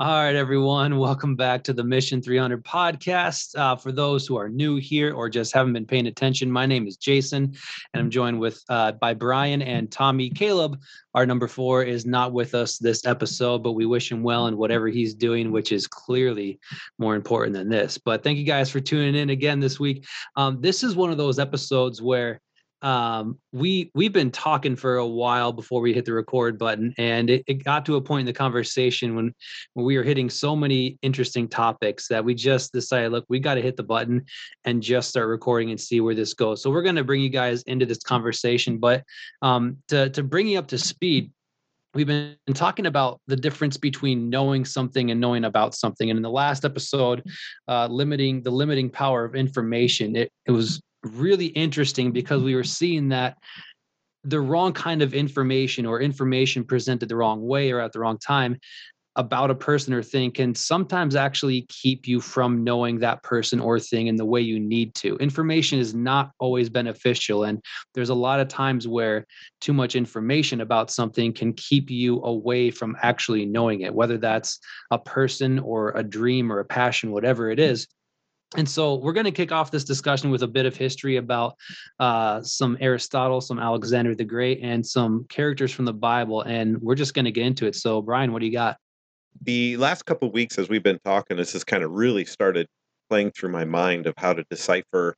All right, everyone. Welcome back to the Mission 300 podcast. Uh, for those who are new here or just haven't been paying attention, my name is Jason, and I'm joined with uh, by Brian and Tommy. Caleb, our number four, is not with us this episode, but we wish him well in whatever he's doing, which is clearly more important than this. But thank you guys for tuning in again this week. Um, this is one of those episodes where um we we've been talking for a while before we hit the record button and it, it got to a point in the conversation when when we were hitting so many interesting topics that we just decided look we got to hit the button and just start recording and see where this goes. So we're going to bring you guys into this conversation but um to to bring you up to speed we've been talking about the difference between knowing something and knowing about something and in the last episode uh, limiting the limiting power of information it, it was really interesting because we were seeing that the wrong kind of information or information presented the wrong way or at the wrong time about a person or thing can sometimes actually keep you from knowing that person or thing in the way you need to. Information is not always beneficial. And there's a lot of times where too much information about something can keep you away from actually knowing it, whether that's a person or a dream or a passion, whatever it is. And so we're going to kick off this discussion with a bit of history about uh, some Aristotle, some Alexander the Great, and some characters from the Bible. And we're just going to get into it. So, Brian, what do you got? The last couple weeks, as we've been talking, this has kind of really started playing through my mind of how to decipher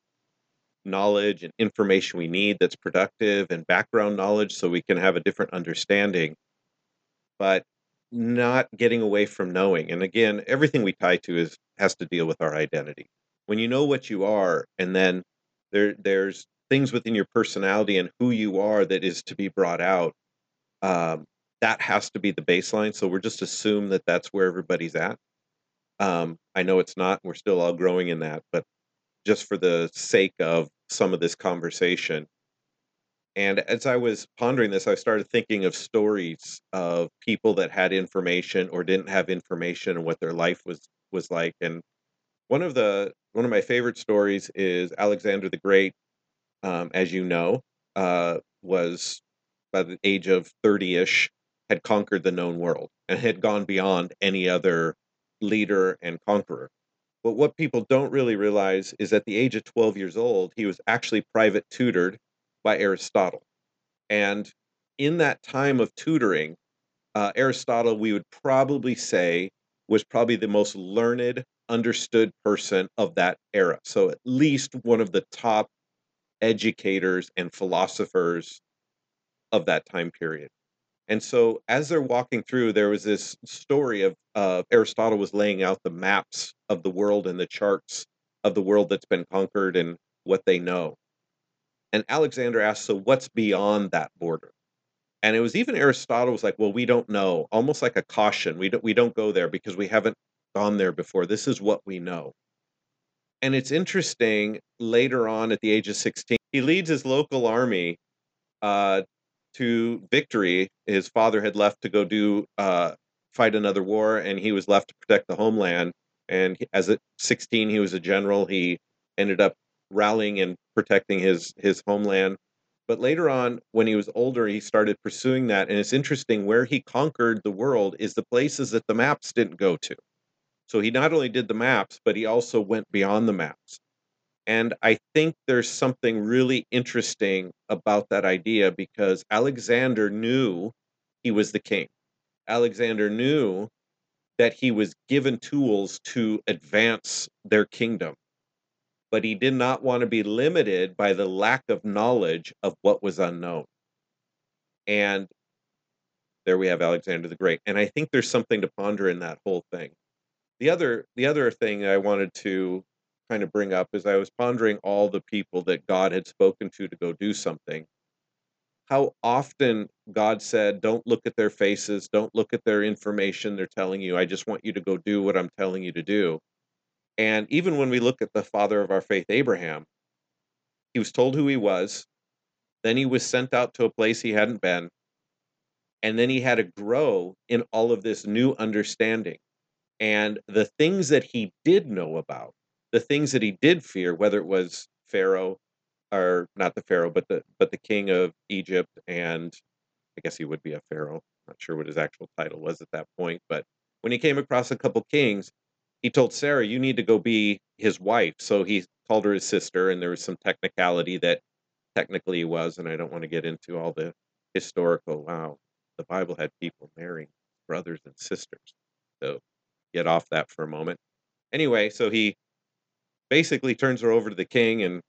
knowledge and information we need that's productive and background knowledge so we can have a different understanding. But not getting away from knowing. And again, everything we tie to is has to deal with our identity when you know what you are and then there there's things within your personality and who you are that is to be brought out um, that has to be the baseline so we're just assume that that's where everybody's at. Um, i know it's not we're still all growing in that but just for the sake of some of this conversation. And as i was pondering this i started thinking of stories of people that had information or didn't have information and what their life was was like and one of the one of my favorite stories is Alexander the Great. Um, as you know, uh, was by the age of thirty-ish had conquered the known world and had gone beyond any other leader and conqueror. But what people don't really realize is at the age of 12 years old, he was actually private tutored by Aristotle. And in that time of tutoring, uh, Aristotle, we would probably say, was probably the most learned understood person of that era. So at least one of the top educators and philosophers of that time period. And so as they're walking through, there was this story of uh, Aristotle was laying out the maps of the world and the charts of the world that's been conquered and what they know. And Alexander asked, so what's beyond that border? And it was even Aristotle was like, well, we don't know, almost like a caution. We don't we don't go there because we haven't gone there before. This is what we know. And it's interesting later on at the age of 16, he leads his local army uh, to victory. His father had left to go do uh, fight another war, and he was left to protect the homeland. And as at 16, he was a general. He ended up rallying and protecting his his homeland. But later on, when he was older, he started pursuing that. And it's interesting where he conquered the world is the places that the maps didn't go to. So he not only did the maps, but he also went beyond the maps. And I think there's something really interesting about that idea because Alexander knew he was the king. Alexander knew that he was given tools to advance their kingdom, but he did not want to be limited by the lack of knowledge of what was unknown. And there we have Alexander the Great. And I think there's something to ponder in that whole thing. The other the other thing I wanted to kind of bring up is I was pondering all the people that God had spoken to to go do something. How often God said, "Don't look at their faces, don't look at their information they're telling you. I just want you to go do what I'm telling you to do." And even when we look at the father of our faith, Abraham, he was told who he was, then he was sent out to a place he hadn't been, and then he had to grow in all of this new understanding and the things that he did know about, the things that he did fear, whether it was Pharaoh or not the Pharaoh, but the but the king of Egypt, and I guess he would be a Pharaoh. Not sure what his actual title was at that point, but when he came across a couple kings, he told Sarah, You need to go be his wife. So he called her his sister, and there was some technicality that technically he was, and I don't want to get into all the historical. Wow, the Bible had people marrying brothers and sisters. So get off that for a moment. Anyway, so he basically turns her over to the king and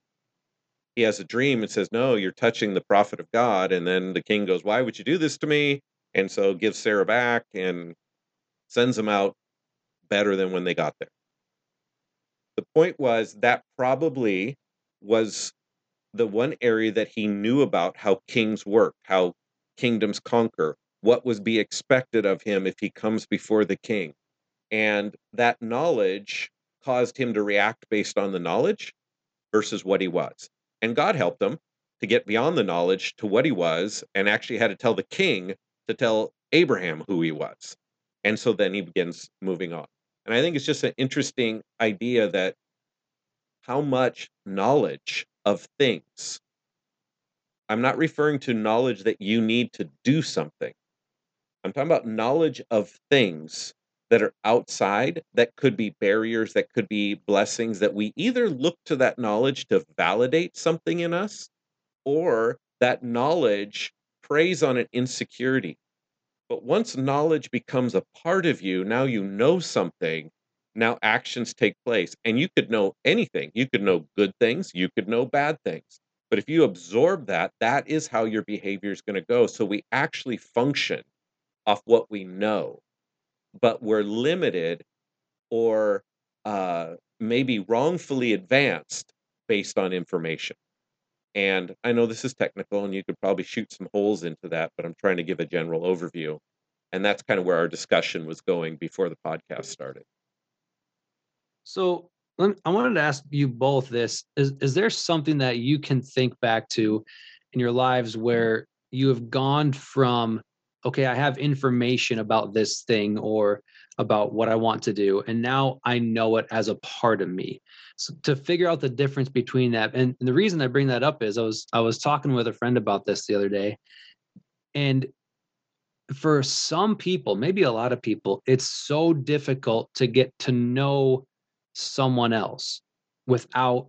he has a dream and says, No, you're touching the prophet of God. And then the king goes, Why would you do this to me? And so gives Sarah back and sends them out better than when they got there. The point was that probably was the one area that he knew about how kings work, how kingdoms conquer, what was be expected of him if he comes before the king. And that knowledge caused him to react based on the knowledge versus what he was. And God helped him to get beyond the knowledge to what he was and actually had to tell the king to tell Abraham who he was. And so then he begins moving on. And I think it's just an interesting idea that how much knowledge of things. I'm not referring to knowledge that you need to do something. I'm talking about knowledge of things that are outside that could be barriers, that could be blessings that we either look to that knowledge to validate something in us or that knowledge preys on an insecurity. But once knowledge becomes a part of you, now you know something, now actions take place. And you could know anything. You could know good things, you could know bad things. But if you absorb that, that is how your behavior is going to go. So we actually function off what we know but we're limited or uh, maybe wrongfully advanced based on information. And I know this is technical and you could probably shoot some holes into that, but I'm trying to give a general overview. And that's kind of where our discussion was going before the podcast started. So I wanted to ask you both this is, is there something that you can think back to in your lives where you have gone from okay, I have information about this thing or about what I want to do, and now I know it as a part of me. So to figure out the difference between that, and, and the reason I bring that up is I was I was talking with a friend about this the other day, and for some people, maybe a lot of people, it's so difficult to get to know someone else without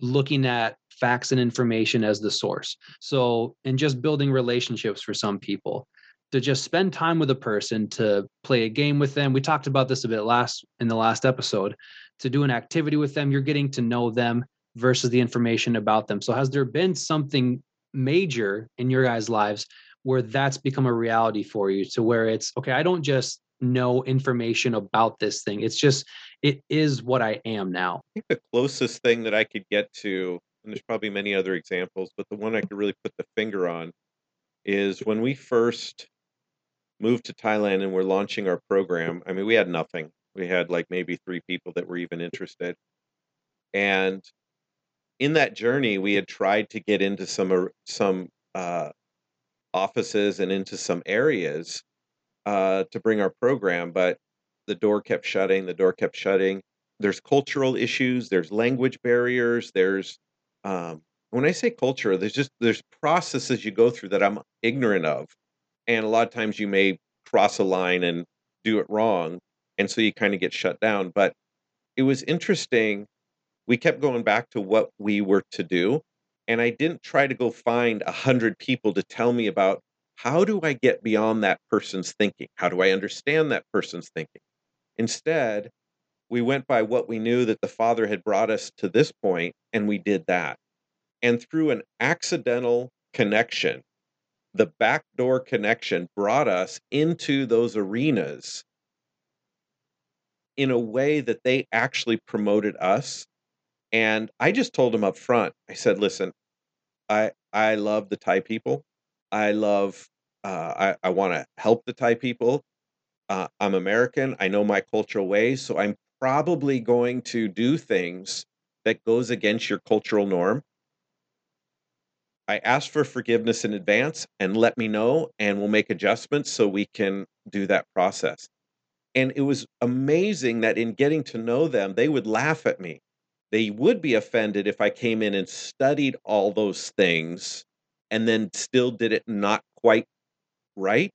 looking at facts and information as the source. So, and just building relationships for some people to just spend time with a person to play a game with them. We talked about this a bit last in the last episode. To do an activity with them you're getting to know them versus the information about them. So has there been something major in your guys lives where that's become a reality for you? To where it's okay i don't just know information about this thing. It's just it is what i am now. I think the closest thing that i could get to and there's probably many other examples but the one i could really put the finger on is when we first moved to Thailand and we're launching our program. I mean, we had nothing. We had like maybe three people that were even interested. And in that journey, we had tried to get into some some uh, offices and into some areas uh, to bring our program, but the door kept shutting. The door kept shutting. There's cultural issues. There's language barriers. There's um, when I say culture, there's just there's processes you go through that I'm ignorant of and a lot of times you may cross a line and do it wrong and so you kind of get shut down but it was interesting we kept going back to what we were to do and i didn't try to go find a hundred people to tell me about how do i get beyond that person's thinking? How do i understand that person's thinking? Instead we went by what we knew that the father had brought us to this point and we did that and through an accidental connection the backdoor connection brought us into those arenas in a way that they actually promoted us. And i just told them up front i said listen i i love the thai people. I love uh, i, I want to help the thai people. Uh, i'm american. I know my cultural ways. So i'm probably going to do things that goes against your cultural norm I ask for forgiveness in advance and let me know, and we'll make adjustments so we can do that process. And it was amazing that in getting to know them, they would laugh at me. They would be offended if I came in and studied all those things and then still did it not quite right.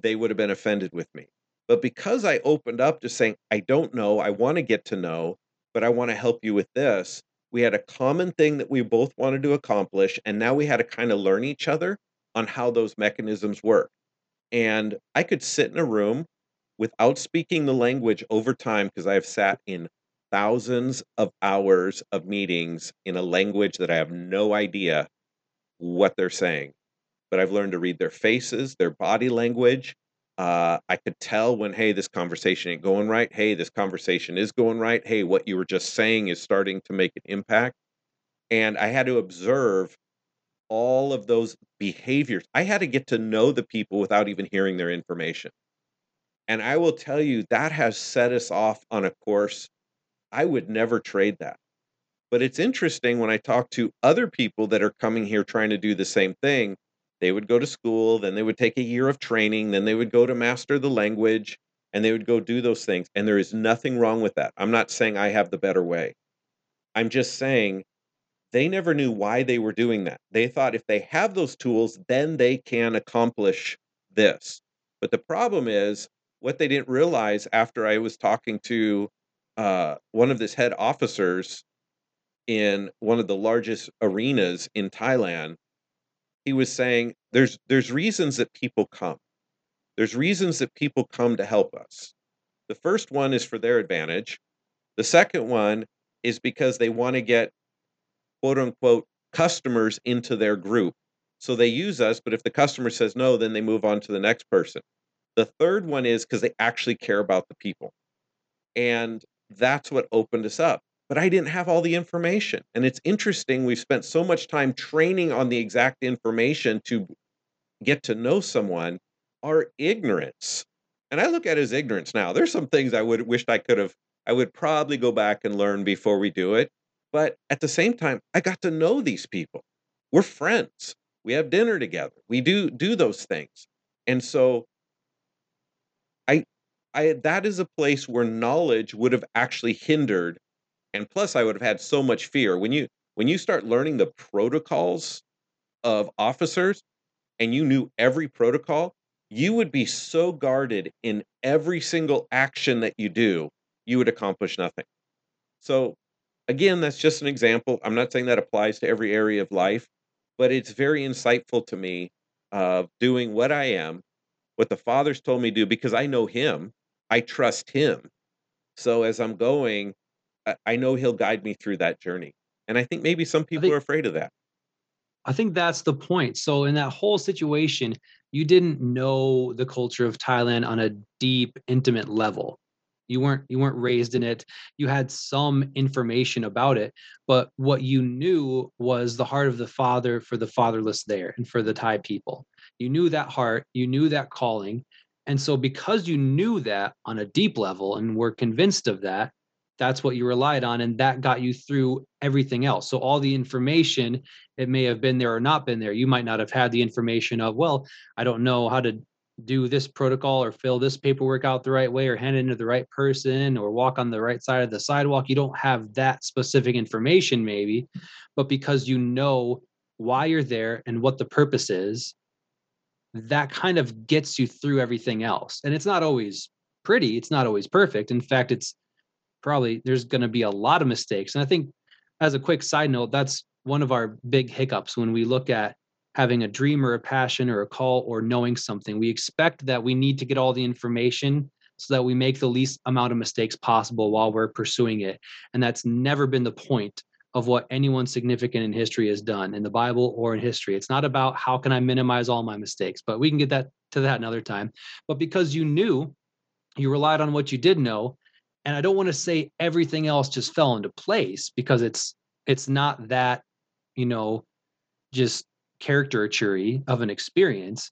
They would have been offended with me. But because I opened up to saying, I don't know, I want to get to know, but I want to help you with this, we had a common thing that we both wanted to accomplish. And now we had to kind of learn each other on how those mechanisms work. And I could sit in a room without speaking the language over time because I have sat in thousands of hours of meetings in a language that I have no idea what they're saying. But I've learned to read their faces, their body language. Uh, I could tell when, hey, this conversation ain't going right. Hey, this conversation is going right. Hey, what you were just saying is starting to make an impact. And I had to observe all of those behaviors. I had to get to know the people without even hearing their information. And I will tell you, that has set us off on a course. I would never trade that. But it's interesting when I talk to other people that are coming here trying to do the same thing. They would go to school, then they would take a year of training, then they would go to master the language, and they would go do those things. And there is nothing wrong with that. I'm not saying I have the better way. I'm just saying they never knew why they were doing that. They thought if they have those tools, then they can accomplish this. But the problem is what they didn't realize after I was talking to uh, one of this head officers in one of the largest arenas in Thailand, he was saying there's there's reasons that people come. There's reasons that people come to help us. The first one is for their advantage. The second one is because they want to get quote unquote customers into their group. So they use us, but if the customer says no, then they move on to the next person. The third one is because they actually care about the people. And that's what opened us up. But I didn't have all the information. And it's interesting, we've spent so much time training on the exact information to get to know someone, our ignorance. And I look at it as ignorance now. There's some things I would wished I could have, I would probably go back and learn before we do it. But at the same time, I got to know these people. We're friends. We have dinner together. We do do those things. And so I I that is a place where knowledge would have actually hindered and plus I would have had so much fear. When you when you start learning the protocols of officers and you knew every protocol, you would be so guarded in every single action that you do, you would accomplish nothing. So again, that's just an example. I'm not saying that applies to every area of life, but it's very insightful to me of doing what I am, what the Father's told me to do, because I know Him, I trust Him. So as I'm going, I, know He'll guide me through that journey. And I think maybe some people think, are afraid of that. I think that's the point. So in that whole situation, you didn't know the culture of Thailand on a deep, intimate level you weren't you weren't raised in it you had some information about it but what you knew was the heart of the father for the fatherless there and for the thai people you knew that heart you knew that calling and so because you knew that on a deep level and were convinced of that that's what you relied on and that got you through everything else. So all the information it may have been there or not been there. You might not have had the information of well i don't know how to do this protocol or fill this paperwork out the right way or hand it to the right person or walk on the right side of the sidewalk. You don't have that specific information maybe but because you know why you're there and what the purpose is that kind of gets you through everything else. And it's not always pretty it's not always perfect. In fact it's probably there's going to be a lot of mistakes and i think as a quick side note that's one of our big hiccups when we look at having a dream or a passion or a call or knowing something. We expect that we need to get all the information so that we make the least amount of mistakes possible while we're pursuing it. And that's never been the point of what anyone significant in history has done in the Bible or in history. It's not about how can I minimize all my mistakes, but we can get that to that another time. But because you knew, you relied on what you did know, and I don't want to say everything else just fell into place because it's it's not that, you know, just caricature of an experience,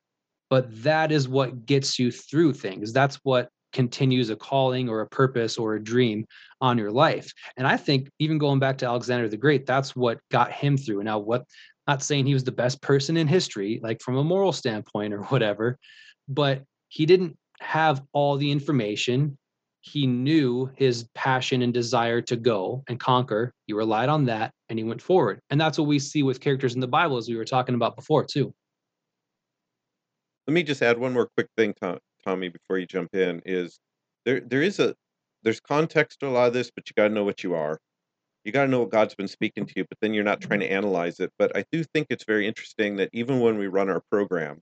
but that is what gets you through things. That's what continues a calling or a purpose or a dream on your life. And I think even going back to Alexander the Great, that's what got him through. Now, what not saying he was the best person in history, like from a moral standpoint or whatever, but he didn't have all the information he knew his passion and desire to go and conquer. He relied on that and he went forward. And that's what we see with characters in the Bible, as we were talking about before, too. Let me just add one more quick thing, Tom. Tommy, before you jump in, is there there is a there's context to a lot of this, but you got to know what you are. You got to know what God's been speaking to you, but then you're not trying to analyze it. But I do think it's very interesting that even when we run our program,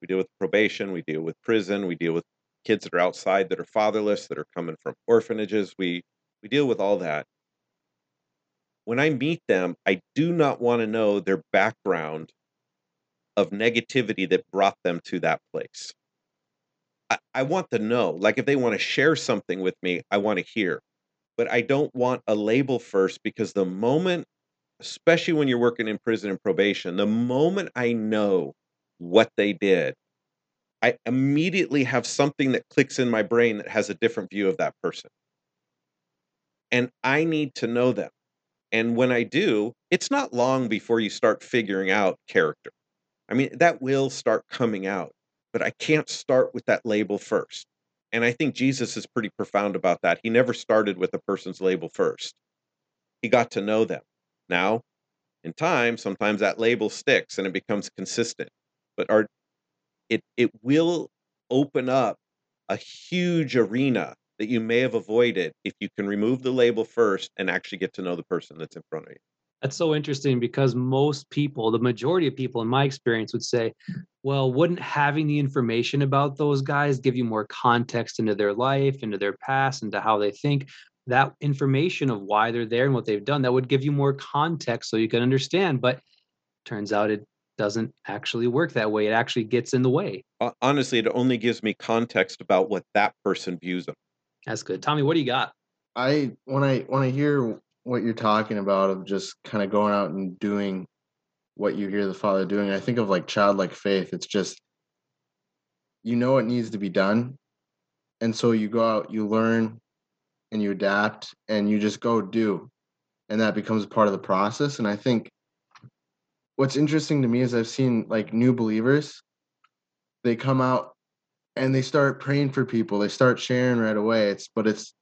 we deal with probation, we deal with prison, we deal with kids that are outside that are fatherless, that are coming from orphanages. We we deal with all that. When I meet them, I do not want to know their background of negativity that brought them to that place. I, I want to know. Like if they want to share something with me, I want to hear. But I don't want a label first because the moment, especially when you're working in prison and probation, the moment I know what they did, I immediately have something that clicks in my brain that has a different view of that person. And I need to know them. And when I do, it's not long before you start figuring out character. I mean, that will start coming out, but I can't start with that label first. And I think Jesus is pretty profound about that. He never started with a person's label first, he got to know them. Now, in time, sometimes that label sticks and it becomes consistent, but our, it, it will open up a huge arena that you may have avoided if you can remove the label first and actually get to know the person that's in front of you. That's so interesting because most people, the majority of people in my experience would say, well, wouldn't having the information about those guys give you more context into their life, into their past, into how they think? That information of why they're there and what they've done, that would give you more context so you can understand. But turns out it doesn't actually work that way. It actually gets in the way. Honestly, it only gives me context about what that person views them. That's good. Tommy, what do you got? I when I when I hear what you're talking about of just kind of going out and doing what you hear the father doing i think of like childlike faith it's just you know it needs to be done and so you go out you learn and you adapt and you just go do and that becomes part of the process and i think what's interesting to me is i've seen like new believers they come out and they start praying for people they start sharing right away it's but it's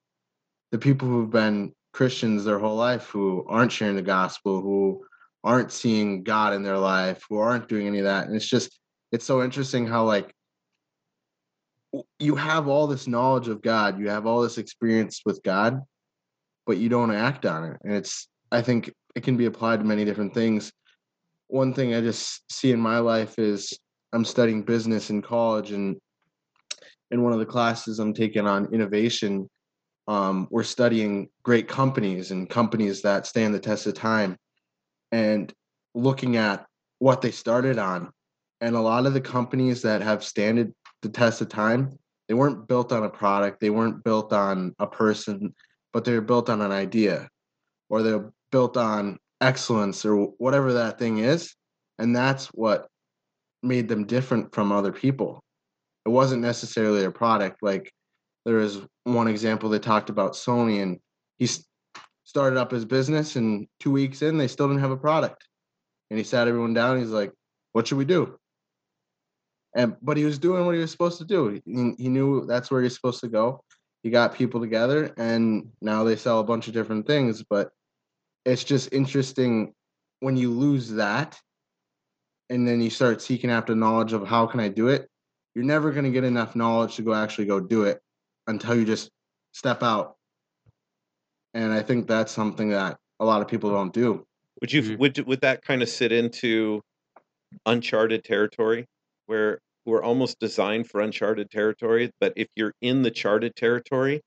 the people who've been Christians their whole life who aren't sharing the gospel, who aren't seeing God in their life, who aren't doing any of that. And it's just, it's so interesting how, like, you have all this knowledge of God, you have all this experience with God, but you don't act on it. And it's, I think it can be applied to many different things. One thing I just see in my life is I'm studying business in college, and in one of the classes I'm taking on innovation, um, we're studying great companies and companies that stand the test of time and looking at what they started on. And a lot of the companies that have standed the test of time they weren't built on a product they weren't built on a person but they're built on an idea or they're built on excellence or whatever that thing is and that's what made them different from other people it wasn't necessarily a product like there is one example they talked about Sony, and he started up his business, and two weeks in, they still didn't have a product. And he sat everyone down. He's like, "What should we do?" And but he was doing what he was supposed to do. He, he knew that's where he's supposed to go. He got people together, and now they sell a bunch of different things. But it's just interesting when you lose that, and then you start seeking after knowledge of how can I do it. You're never going to get enough knowledge to go actually go do it until you just step out. And I think that's something that a lot of people don't do. Would you mm-hmm. would would that kind of sit into uncharted territory where we're almost designed for uncharted territory, but if you're in the charted territory,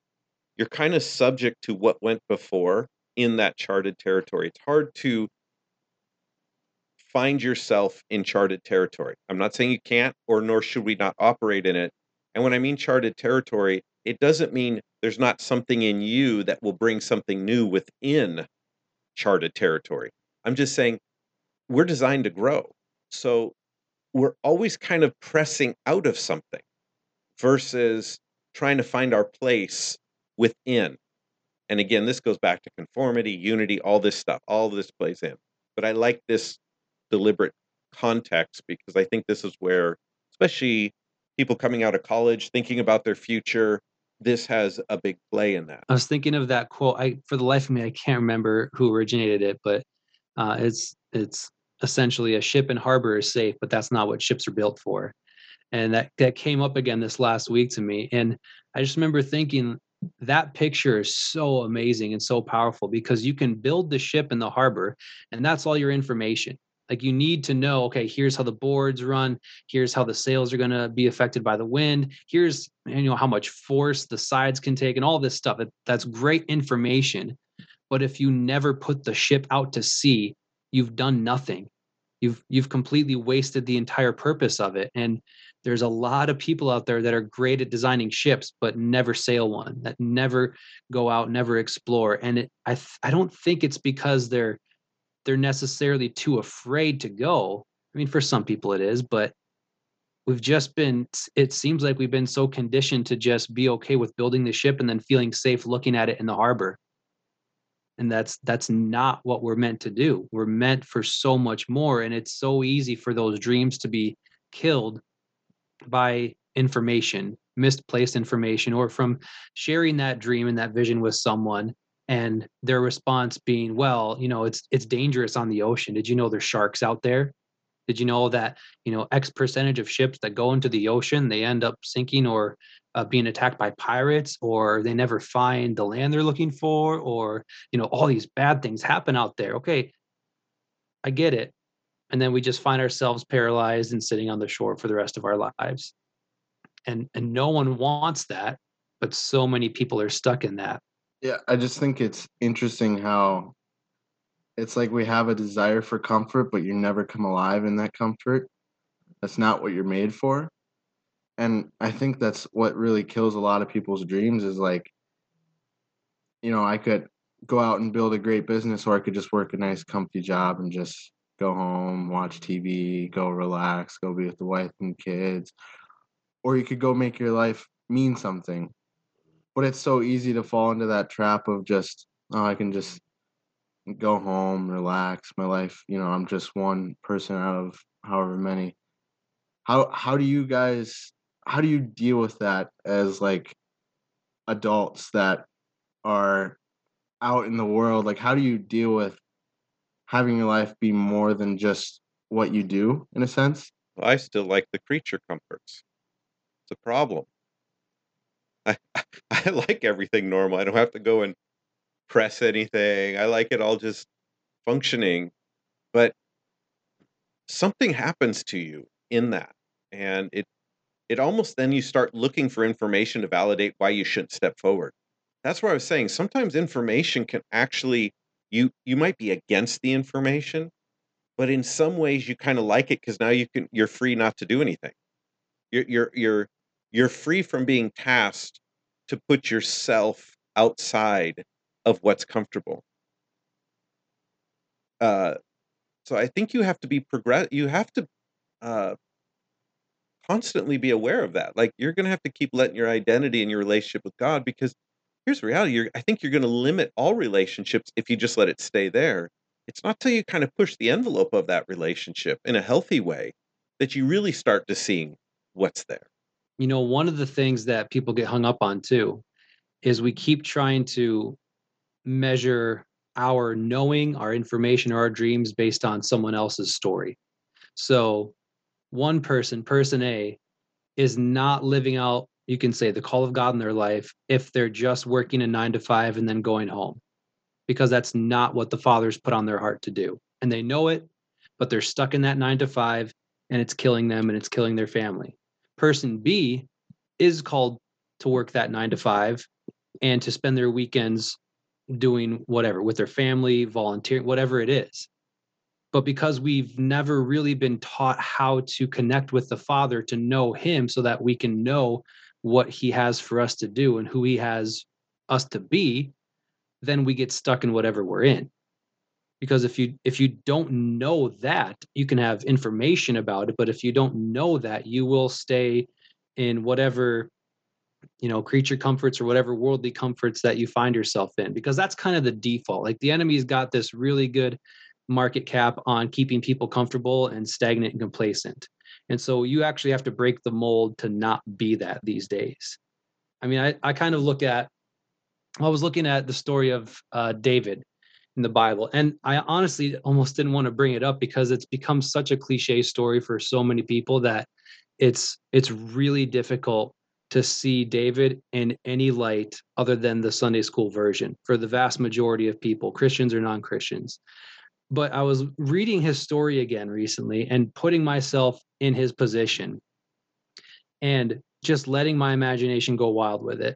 you're kind of subject to what went before in that charted territory. It's hard to find yourself in charted territory. I'm not saying you can't or nor should we not operate in it. And when I mean charted territory, it doesn't mean there's not something in you that will bring something new within charted territory. I'm just saying we're designed to grow. So we're always kind of pressing out of something versus trying to find our place within. And again, this goes back to conformity, unity, all this stuff, all this plays in. But I like this deliberate context because I think this is where, especially people coming out of college, thinking about their future, this has a big play in that. I was thinking of that quote. I for the life of me, I can't remember who originated it, but uh, it's it's essentially a ship in harbor is safe, but that's not what ships are built for. and that that came up again this last week to me and i just remember thinking that picture is so amazing and so powerful because you can build the ship in the harbor and that's all your information. Like you need to know okay here's how the boards run here's how the sails are going to be affected by the wind here's you know how much force the sides can take and all this stuff that's great information. But if you never put the ship out to sea you've done nothing. You've you've completely wasted the entire purpose of it and there's a lot of people out there that are great at designing ships but never sail one that never go out never explore. And it, i i don't think it's because they're they're necessarily too afraid to go. I mean for some people it is but we've just been it seems like we've been so conditioned to just be okay with building the ship and then feeling safe looking at it in the harbor. And that's that's not what we're meant to do. We're meant for so much more and it's so easy for those dreams to be killed by information misplaced information or from sharing that dream and that vision with someone and their response being well you know it's it's dangerous on the ocean. Did you know there's sharks out there? Did you know that you know x percentage of ships that go into the ocean they end up sinking or uh, being attacked by pirates or they never find the land they're looking for or you know all these bad things happen out there? Okay i get it and then we just find ourselves paralyzed and sitting on the shore for the rest of our lives. And and no one wants that but so many people are stuck in that. Yeah i just think it's interesting how it's like we have a desire for comfort but you never come alive in that comfort. That's not what you're made for. And i think that's what really kills a lot of people's dreams is like you know i could go out and build a great business or i could just work a nice comfy job and just go home watch tv go relax go be with the wife and kids or you could go make your life mean something. But it's so easy to fall into that trap of just oh i can just go home relax my life you know i'm just one person out of however many. How how do you guys how do you deal with that as like adults that are out in the world? Like how do you deal with having your life be more than just what you do in a sense? I still like the creature comforts. It's a problem. I i like everything normal. I don't have to go and press anything. I like it all just functioning. But something happens to you in that and it it almost then you start looking for information to validate why you shouldn't step forward. That's where I was saying. Sometimes information can actually you you might be against the information, but in some ways you kind of like it because now you can you're free not to do anything. You're you're you're you're free from being tasked to put yourself outside of what's comfortable. Uh, so I think you have to be progress. You have to uh, constantly be aware of that. Like you're going to have to keep letting your identity and your relationship with God because here's the reality. You're, I think you're going to limit all relationships if you just let it stay there. It's not till you kind of push the envelope of that relationship in a healthy way that you really start to seeing what's there. You know, one of the things that people get hung up on too is we keep trying to measure our knowing, our information, or our dreams based on someone else's story. So one person, person A, is not living out, you can say, the call of God in their life if they're just working a nine to five and then going home, because that's not what the Father's put on their heart to do. And they know it, but they're stuck in that nine to five and it's killing them and it's killing their family. Person B is called to work that nine to five and to spend their weekends doing whatever with their family, volunteering, whatever it is but because we've never really been taught how to connect with the father to know him so that we can know what he has for us to do and who he has us to be then we get stuck in whatever we're in because if you if you don't know that you can have information about it but if you don't know that you will stay in whatever you know creature comforts or whatever worldly comforts that you find yourself in because that's kind of the default like the enemy's got this really good market cap on keeping people comfortable and stagnant and complacent. And so you actually have to break the mold to not be that these days. I mean, I, I kind of look at, I was looking at the story of uh, David in the Bible, and I honestly almost didn't want to bring it up because it's become such a cliche story for so many people that it's it's really difficult to see David in any light other than the Sunday school version for the vast majority of people, Christians or non-Christians. But I was reading his story again recently and putting myself in his position and just letting my imagination go wild with it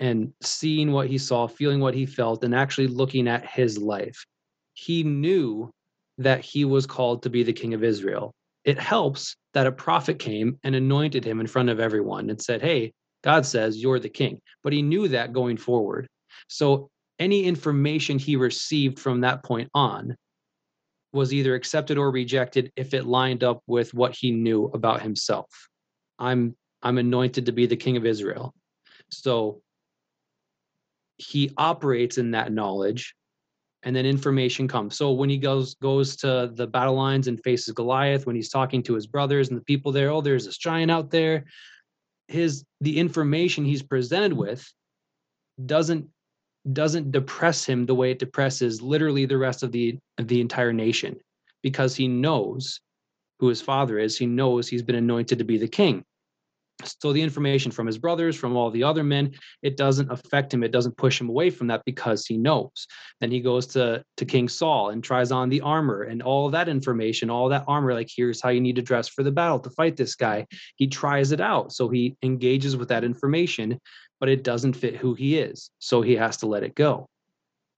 and seeing what he saw, feeling what he felt, and actually looking at his life. He knew that he was called to be the king of Israel. It helps that a prophet came and anointed him in front of everyone and said, Hey, God says you're the king. But he knew that going forward. So any information he received from that point on was either accepted or rejected if it lined up with what he knew about himself. I'm I'm anointed to be the king of Israel. So he operates in that knowledge and then information comes. So when he goes goes to the battle lines and faces Goliath, when he's talking to his brothers and the people there, oh, there's this giant out there. His the information he's presented with doesn't doesn't depress him the way it depresses literally the rest of the the entire nation because he knows who his father is. He knows he's been anointed to be the king. So the information from his brothers from all the other men it doesn't affect him. It doesn't push him away from that because he knows. Then he goes to to king saul and tries on the armor and all that information all that armor like here's how you need to dress for the battle to fight this guy. He tries it out. So he engages with that information but it doesn't fit who he is so he has to let it go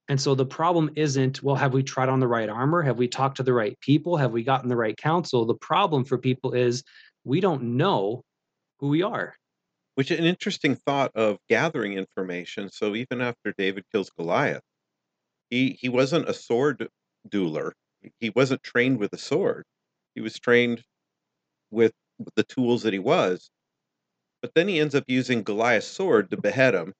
and so the problem isn't, well, have we tried on the right armor? Have we talked to the right people? Have we gotten the right counsel? The problem for people is we don't know who we are. Which is an interesting thought of gathering information. So even after David kills Goliath, he he wasn't a sword dueler. He wasn't trained with a sword. He was trained with the tools that he was. But then he ends up using Goliath's sword to behead him.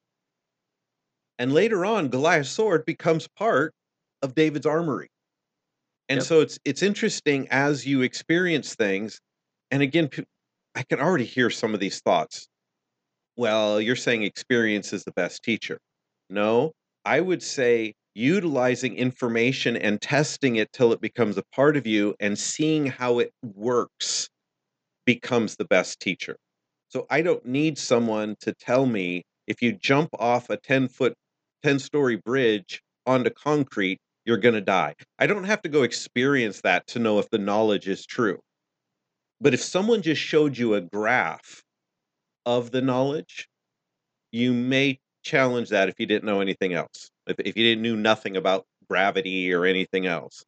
And later on, Goliath's sword becomes part of David's armory. And Yep. so it's it's interesting as you experience things. And again, I can already hear some of these thoughts. Well, you're saying experience is the best teacher. No, I would say utilizing information and testing it till it becomes a part of you and seeing how it works becomes the best teacher. So I don't need someone to tell me if you jump off a 10 foot, 10 story bridge onto concrete, you're going to die. I don't have to go experience that to know if the knowledge is true. But if someone just showed you a graph of the knowledge, you may challenge that if you didn't know anything else, if, if you didn't knew nothing about gravity or anything else.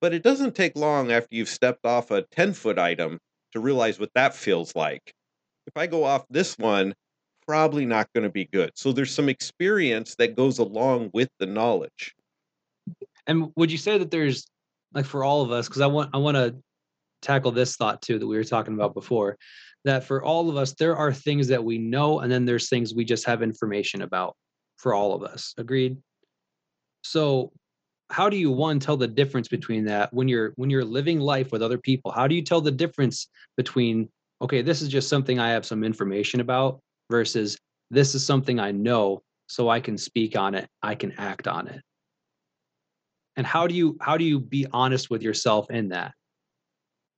But it doesn't take long after you've stepped off a 10 foot item to realize what that feels like. If I go off this one, probably not going to be good. So there's some experience that goes along with the knowledge. And would you say that there's like for all of us, because I want I want to tackle this thought too that we were talking about before, that for all of us, there are things that we know, and then there's things we just have information about for all of us. Agreed? So how do you one tell the difference between that when you're when you're living life with other people? How do you tell the difference between okay, this is just something I have some information about versus this is something I know so I can speak on it, I can act on it. And how do you how do you be honest with yourself in that?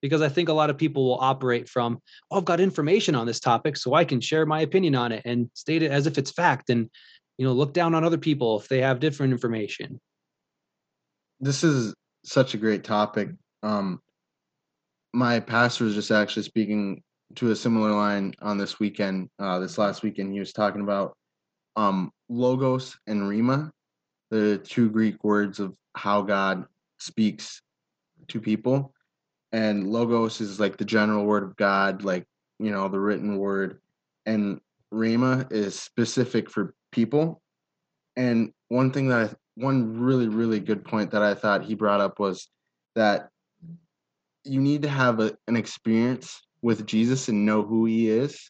Because I think a lot of people will operate from, oh, I've got information on this topic, so I can share my opinion on it and state it as if it's fact and you know, look down on other people if they have different information. this is such a great topic. Um, my pastor was just actually speaking to a similar line on this weekend. Uh, this last weekend, he was talking about um, logos and rhema, the two Greek words of how God speaks to people. And logos is like the general word of God, like you know the written word, and rhema is specific for people. And one thing that I, one really really good point that I thought he brought up was that you need to have a, an experience with Jesus and know who he is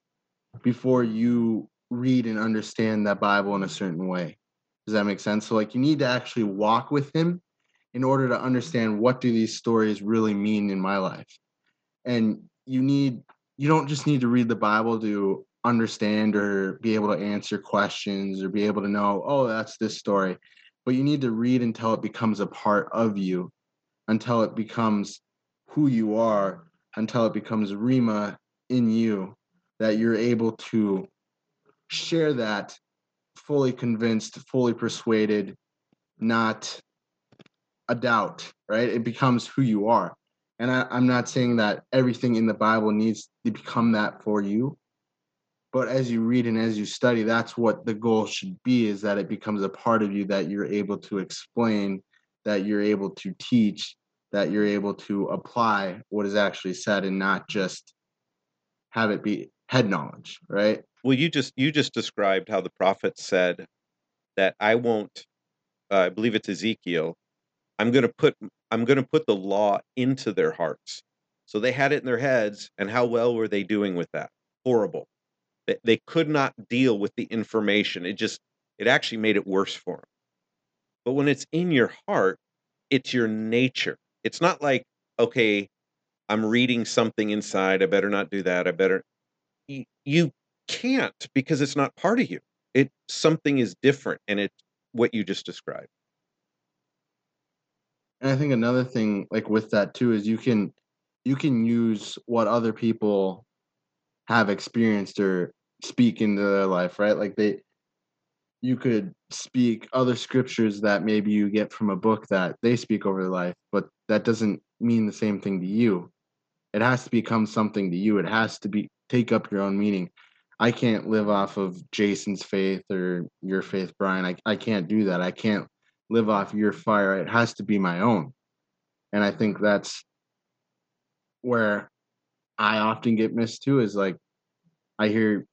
before you read and understand that Bible in a certain way. Does that make sense? So like you need to actually walk with him in order to understand what do these stories really mean in my life. And you need you don't just need to read the Bible to understand or be able to answer questions or be able to know, oh, that's this story. But you need to read until it becomes a part of you, until it becomes who you are, until it becomes Rhema in you that you're able to share that fully convinced, fully persuaded, not a doubt, right? It becomes who you are. And I, I'm not saying that everything in the Bible needs to become that for you. But as you read and as you study, that's what the goal should be is that it becomes a part of you that you're able to explain, that you're able to teach, that you're able to apply what is actually said and not just have it be head knowledge, right? Well, you just you just described how the prophet said that I won't. Uh, I believe it's Ezekiel. I'm going to put I'm going to put the law into their hearts. So they had it in their heads, and how well were they doing with that? Horrible. They, they could not deal with the information. It just it actually made it worse for them. But when it's in your heart, it's your nature. It's not like okay, I'm reading something inside. I better not do that. I better. You can't because it's not part of you. It something is different, and it's what you just described. And I think another thing, like with that too, is you can you can use what other people have experienced or speak into their life, right? Like they you could speak other scriptures that maybe you get from a book that they speak over their life, but that doesn't mean the same thing to you. It has to become something to you. It has to be take up your own meaning. I can't live off of Jason's faith or your faith, Brian. I, I can't do that. I can't live off your fire. It has to be my own. And I think that's where I often get missed too is like I hear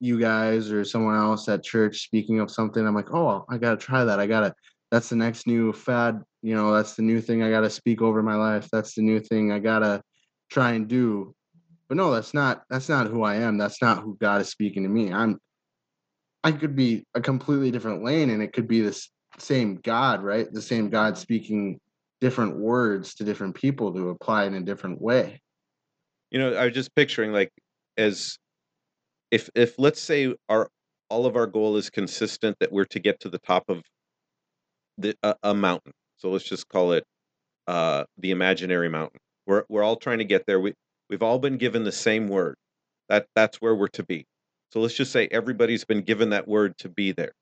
you guys or someone else at church speaking of something. I'm like, oh, I gotta try that. I gotta that's the next new fad, you know, that's the new thing I gotta speak over my life. That's the new thing I gotta try and do. But no that's not that's not who i am. That's not who god is speaking to me. I'm i could be a completely different lane and it could be this same god right? The same god speaking different words to different people to apply it in a different way. You know i was just picturing like as if if let's say our all of our goal is consistent that we're to get to the top of the a mountain so let's just call it uh the imaginary mountain we're we're all trying to get there we We've all been given the same word. That that's where we're to be. So let's just say everybody's been given that word to be there.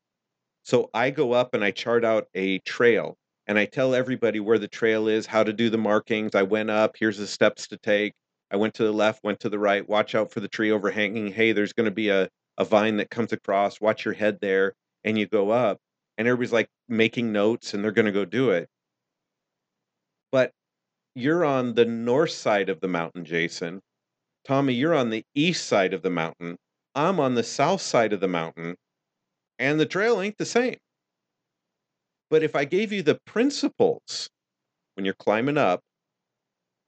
So I go up and I chart out a trail and I tell everybody where the trail is, how to do the markings. I went up, here's the steps to take. I went to the left, went to the right, watch out for the tree overhanging. Hey, there's going to be a, a vine that comes across, watch your head there. And you go up, and everybody's like making notes and they're going to go do it. But you're on the north side of the mountain, Jason. Tommy, you're on the east side of the mountain. I'm on the south side of the mountain, and the trail ain't the same. But if I gave you the principles when you're climbing up,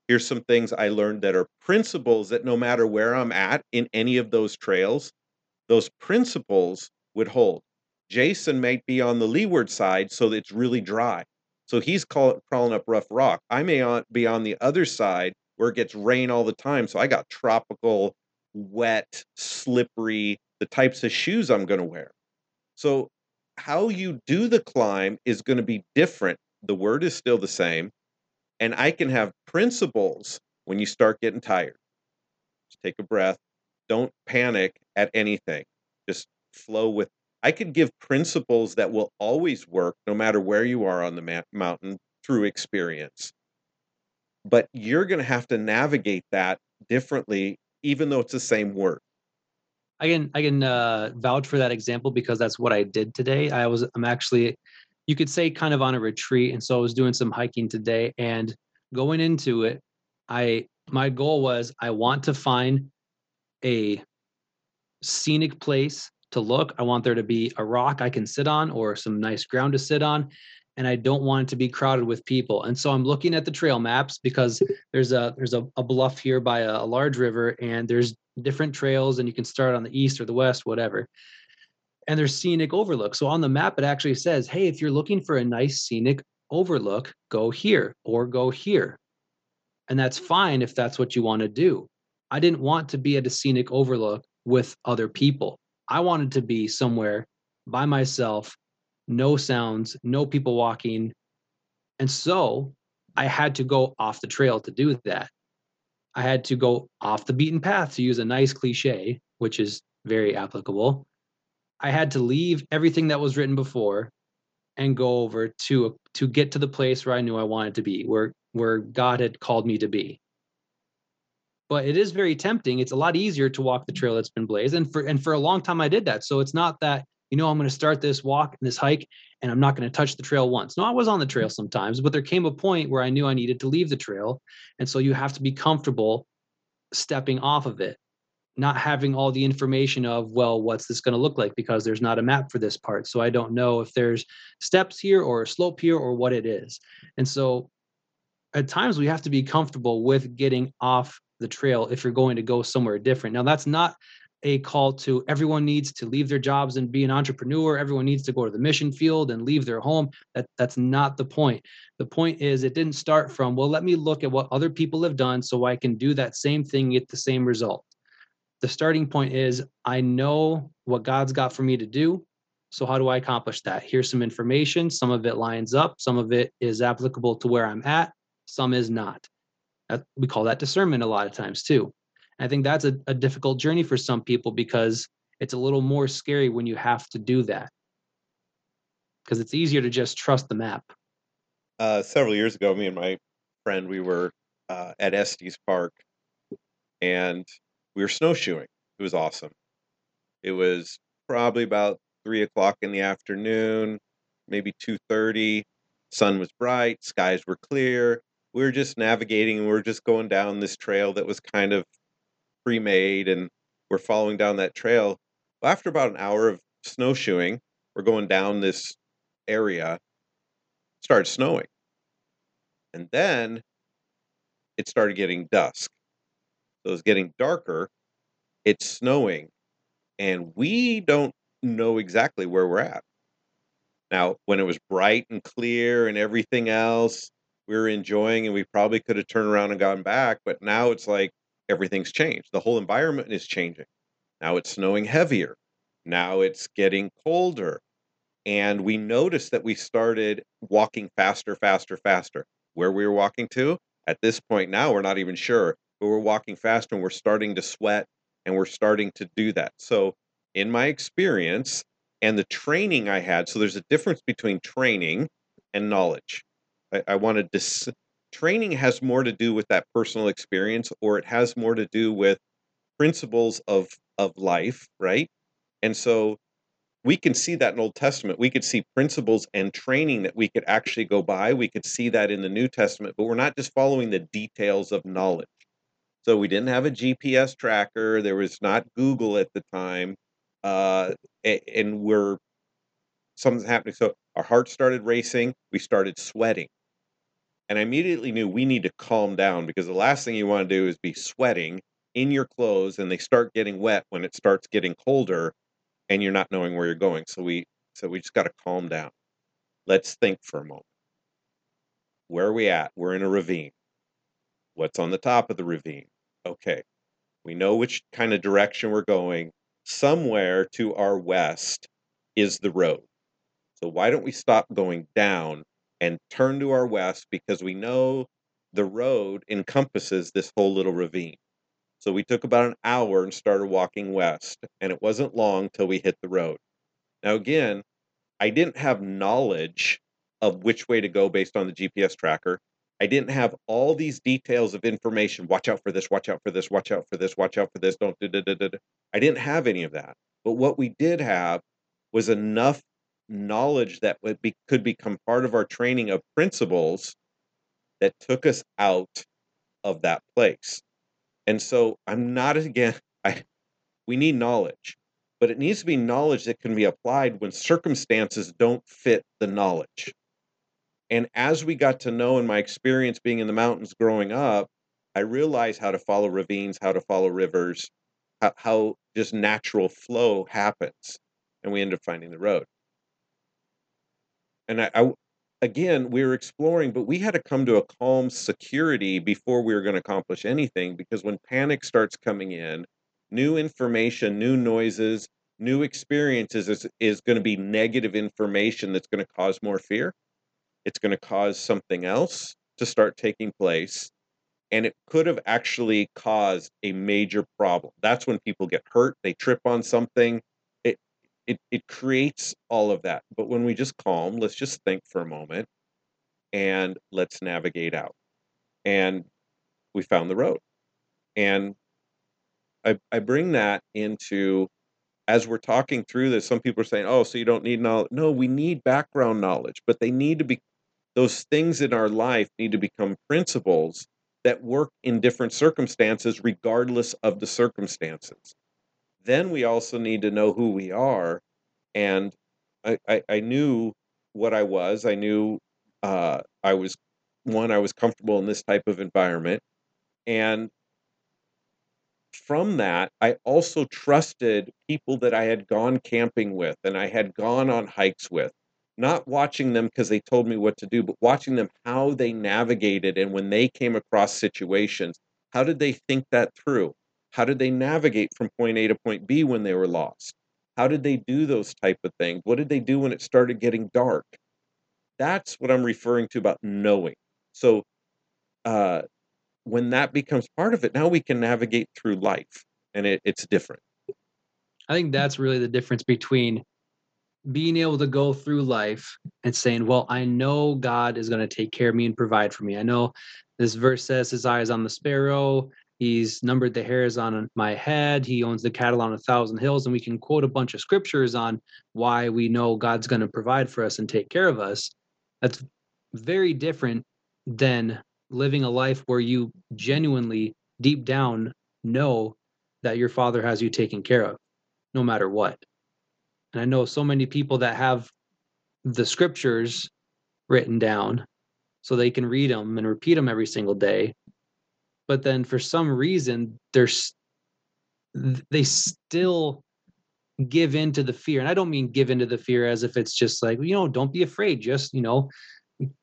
here's some things I learned that are principles that no matter where I'm at in any of those trails, those principles would hold. Jason might be on the leeward side, so it's really dry. So he's call, crawling up rough rock. I may on, be on the other side where it gets rain all the time. So I got tropical, wet, slippery, the types of shoes I'm going to wear. So how you do the climb is going to be different. The word is still the same. And I can have principles when you start getting tired. Just take a breath. Don't panic at anything. Just flow with I could give principles that will always work no matter where you are on the ma- mountain through experience. But you're going to have to navigate that differently, even though it's the same word. I can I can uh, vouch for that example because that's what I did today. I was I'm actually, you could say, kind of on a retreat, and so I was doing some hiking today. And going into it, I my goal was I want to find a scenic place to look. I want there to be a rock I can sit on or some nice ground to sit on. And I don't want it to be crowded with people. And so I'm looking at the trail maps because there's a there's a, a bluff here by a, a large river and there's different trails and you can start on the east or the west, whatever. And there's scenic overlook. So on the map, it actually says, hey, if you're looking for a nice scenic overlook, go here or go here. And that's fine if that's what you want to do. I didn't want to be at a scenic overlook with other people. I wanted to be somewhere by myself, no sounds, no people walking. And so I had to go off the trail to do that. I had to go off the beaten path to use a nice cliche, which is very applicable. I had to leave everything that was written before and go over to to get to the place where I knew I wanted to be, where where God had called me to be. But it is very tempting. It's a lot easier to walk the trail that's been blazed, and for and for a long time I did that. So it's not that you know I'm going to start this walk and this hike, and I'm not going to touch the trail once. No, I was on the trail sometimes, but there came a point where I knew I needed to leave the trail, and so you have to be comfortable stepping off of it not having all the information of well what's this going to look like because there's not a map for this part so i don't know if there's steps here or a slope here or what it is and so at times we have to be comfortable with getting off the trail if you're going to go somewhere different now that's not a call to everyone needs to leave their jobs and be an entrepreneur everyone needs to go to the mission field and leave their home that that's not the point the point is it didn't start from well let me look at what other people have done so i can do that same thing get the same result the starting point is I know what God's got for me to do. So, how do I accomplish that? Here's some information. Some of it lines up, some of it is applicable to where I'm at, some is not. We call that discernment a lot of times too. And I think that's a, a difficult journey for some people because it's a little more scary when you have to do that because it's easier to just trust the map. Uh, several years ago, me and my friend, we were uh, at Estes Park, and we were snowshoeing. It was awesome. It was probably about three o'clock in the afternoon, maybe two thirty. Sun was bright, skies were clear. We were just navigating and we are just going down this trail that was kind of pre-made, and we're following down that trail. Well, after about an hour of snowshoeing, we're going down this area. Started snowing, and then it started getting dusk so it's getting darker. It's snowing, and we don't know exactly where we're at. Now, when it was bright and clear and everything else, we were enjoying, and we probably could have turned around and gone back. But now it's like everything's changed. The whole environment is changing. Now it's snowing heavier. Now it's getting colder. And we noticed that we started walking faster, faster, faster. Where we were walking to, at this point now, we're not even sure but we're walking faster and we're starting to sweat and we're starting to do that. So, in my experience and the training I had, so there's a difference between training and knowledge. I, I wanted to, training has more to do with that personal experience or it has more to do with principles of of life, right? And so we can see that in Old Testament. We could see principles and training that we could actually go by. We could see that in the New Testament, but we're not just following the details of knowledge. So we didn't have a GPS tracker. There was not Google at the time. Uh, and we're something's happening. So our heart started racing. We started sweating. And I immediately knew we need to calm down because the last thing you want to do is be sweating in your clothes and they start getting wet when it starts getting colder and you're not knowing where you're going. So we so we just got to calm down. Let's think for a moment. Where are we at? We're in a ravine. What's on the top of the ravine? Okay, we know which kind of direction we're going. Somewhere to our west is the road. So why don't we stop going down and turn to our west because we know the road encompasses this whole little ravine. So we took about an hour and started walking west, and it wasn't long till we hit the road. Now, again, I didn't have knowledge of which way to go based on the GPS tracker. I didn't have all these details of information. Watch out for this, watch out for this, watch out for this, watch out for this. Don't do, do, do, do. I didn't have any of that. But what we did have was enough knowledge that would be, could become part of our training of principles that took us out of that place. And so I'm not again, I we need knowledge, but it needs to be knowledge that can be applied when circumstances don't fit the knowledge. And as we got to know in my experience being in the mountains growing up, I realized how to follow ravines, how to follow rivers, how, how just natural flow happens. And we end up finding the road. And I, I, again, we were exploring, but we had to come to a calm security before we were going to accomplish anything because when panic starts coming in, new information, new noises, new experiences is, is going to be negative information that's going to cause more fear it's going to cause something else to start taking place and it could have actually caused a major problem. That's when people get hurt, they trip on something. It it creates all of that. But when we just calm, let's just think for a moment and let's navigate out. And we found the road. And I, I bring that into as we're talking through this, some people are saying, oh, so you don't need knowledge. No, we need background knowledge, but they need to be those things in our life need to become principles that work in different circumstances, regardless of the circumstances. Then we also need to know who we are. And I, I, I knew what I was. I knew uh, I was one, I was comfortable in this type of environment. And from that, I also trusted people that I had gone camping with and I had gone on hikes with. Not watching them because they told me what to do, but watching them how they navigated and when they came across situations, how did they think that through? How did they navigate from point A to point B when they were lost? How did they do those type of things? What did they do when it started getting dark? That's what I'm referring to about knowing. So uh, when that becomes part of it, now we can navigate through life and it, it's different. I think that's really the difference between being able to go through life and saying, Well, I know God is going to take care of me and provide for me. I know this verse says his eye is on the sparrow. He's numbered the hairs on my head. He owns the cattle on a thousand hills. And we can quote a bunch of scriptures on why we know God's going to provide for us and take care of us. That's very different than living a life where you genuinely, deep down, know that your father has you taken care of, no matter what. And I know so many people that have the scriptures written down so they can read them and repeat them every single day. But then for some reason, there's they still give in to the fear. And I don't mean give into the fear as if it's just like, you know, don't be afraid. Just, you know,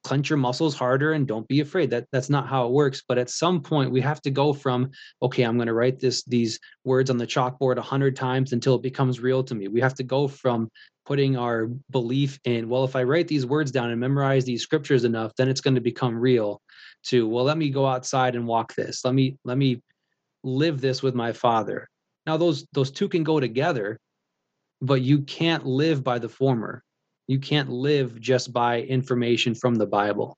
clench your muscles harder and don't be afraid that that's not how it works but at some point we have to go from okay i'm going to write this these words on the chalkboard a hundred times until it becomes real to me we have to go from putting our belief in well if i write these words down and memorize these scriptures enough then it's going to become real to well let me go outside and walk this let me let me live this with my father now those those two can go together but you can't live by the former you can't live just by information from the Bible.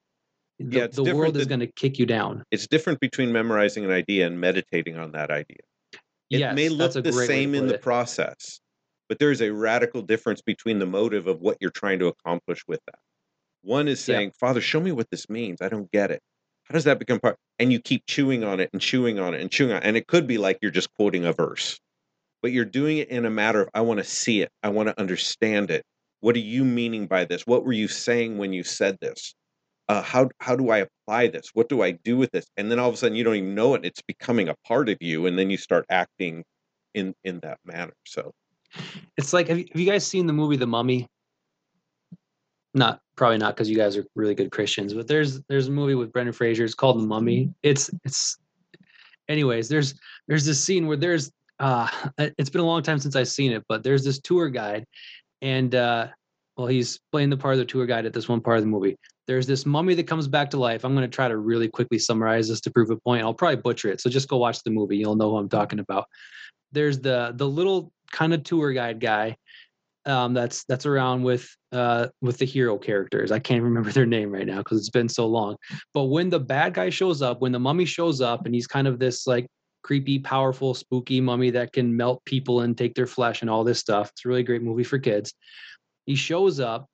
The, yeah, the world is going to kick you down. It's different between memorizing an idea and meditating on that idea. It yes, may look the same in the process, but there is a radical difference between the motive of what you're trying to accomplish with that. One is saying, yeah. Father, show me what this means. I don't get it. How does that become part? And you keep chewing on it and chewing on it and chewing on it. And it could be like you're just quoting a verse, but you're doing it in a matter of, I want to see it. I want to understand it. What are you meaning by this? What were you saying when you said this? Uh, how how do I apply this? What do I do with this? And then all of a sudden you don't even know it. It's becoming a part of you, and then you start acting in in that manner. So it's like have you, have you guys seen the movie The Mummy? Not probably not because you guys are really good Christians, but there's there's a movie with Brendan Fraser. It's called The Mummy. It's it's anyways. There's there's this scene where there's uh it's been a long time since I've seen it, but there's this tour guide and uh, well, he's playing the part of the tour guide at this one part of the movie. There's this mummy that comes back to life. I'm going to try to really quickly summarize this to prove a point. I'll probably butcher it, so just go watch the movie. You'll know who I'm talking about. There's the the little kind of tour guide guy um, that's that's around with uh, with the hero characters. I can't remember their name right now because it's been so long. But when the bad guy shows up, when the mummy shows up, and he's kind of this like creepy, powerful, spooky mummy that can melt people and take their flesh and all this stuff. It's a really great movie for kids. He shows up,